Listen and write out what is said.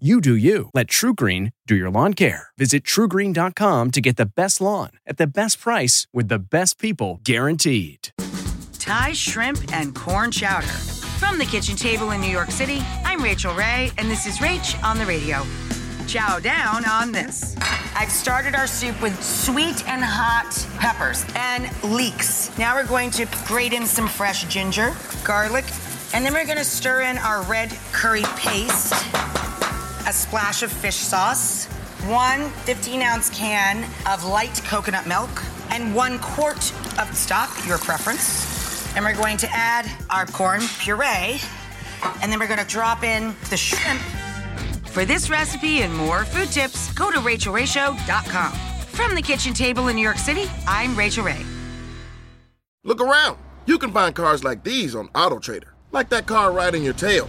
You do you. Let TruGreen do your lawn care. Visit trugreen.com to get the best lawn at the best price with the best people guaranteed. Thai shrimp and corn chowder. From the kitchen table in New York City, I'm Rachael Ray, and this is Rach on the radio. Chow down on this. I've started our soup with sweet and hot peppers and leeks. Now we're going to grate in some fresh ginger, garlic, and then we're going to stir in our red curry paste a splash of fish sauce, one 15 ounce can of light coconut milk, and one quart of stock, your preference. And we're going to add our corn puree, and then we're going to drop in the shrimp. For this recipe and more food tips, go to rachaelrayshow.com. From the kitchen table in New York City, I'm Rachael Ray. Look around. You can find cars like these on AutoTrader, like that car riding your tail.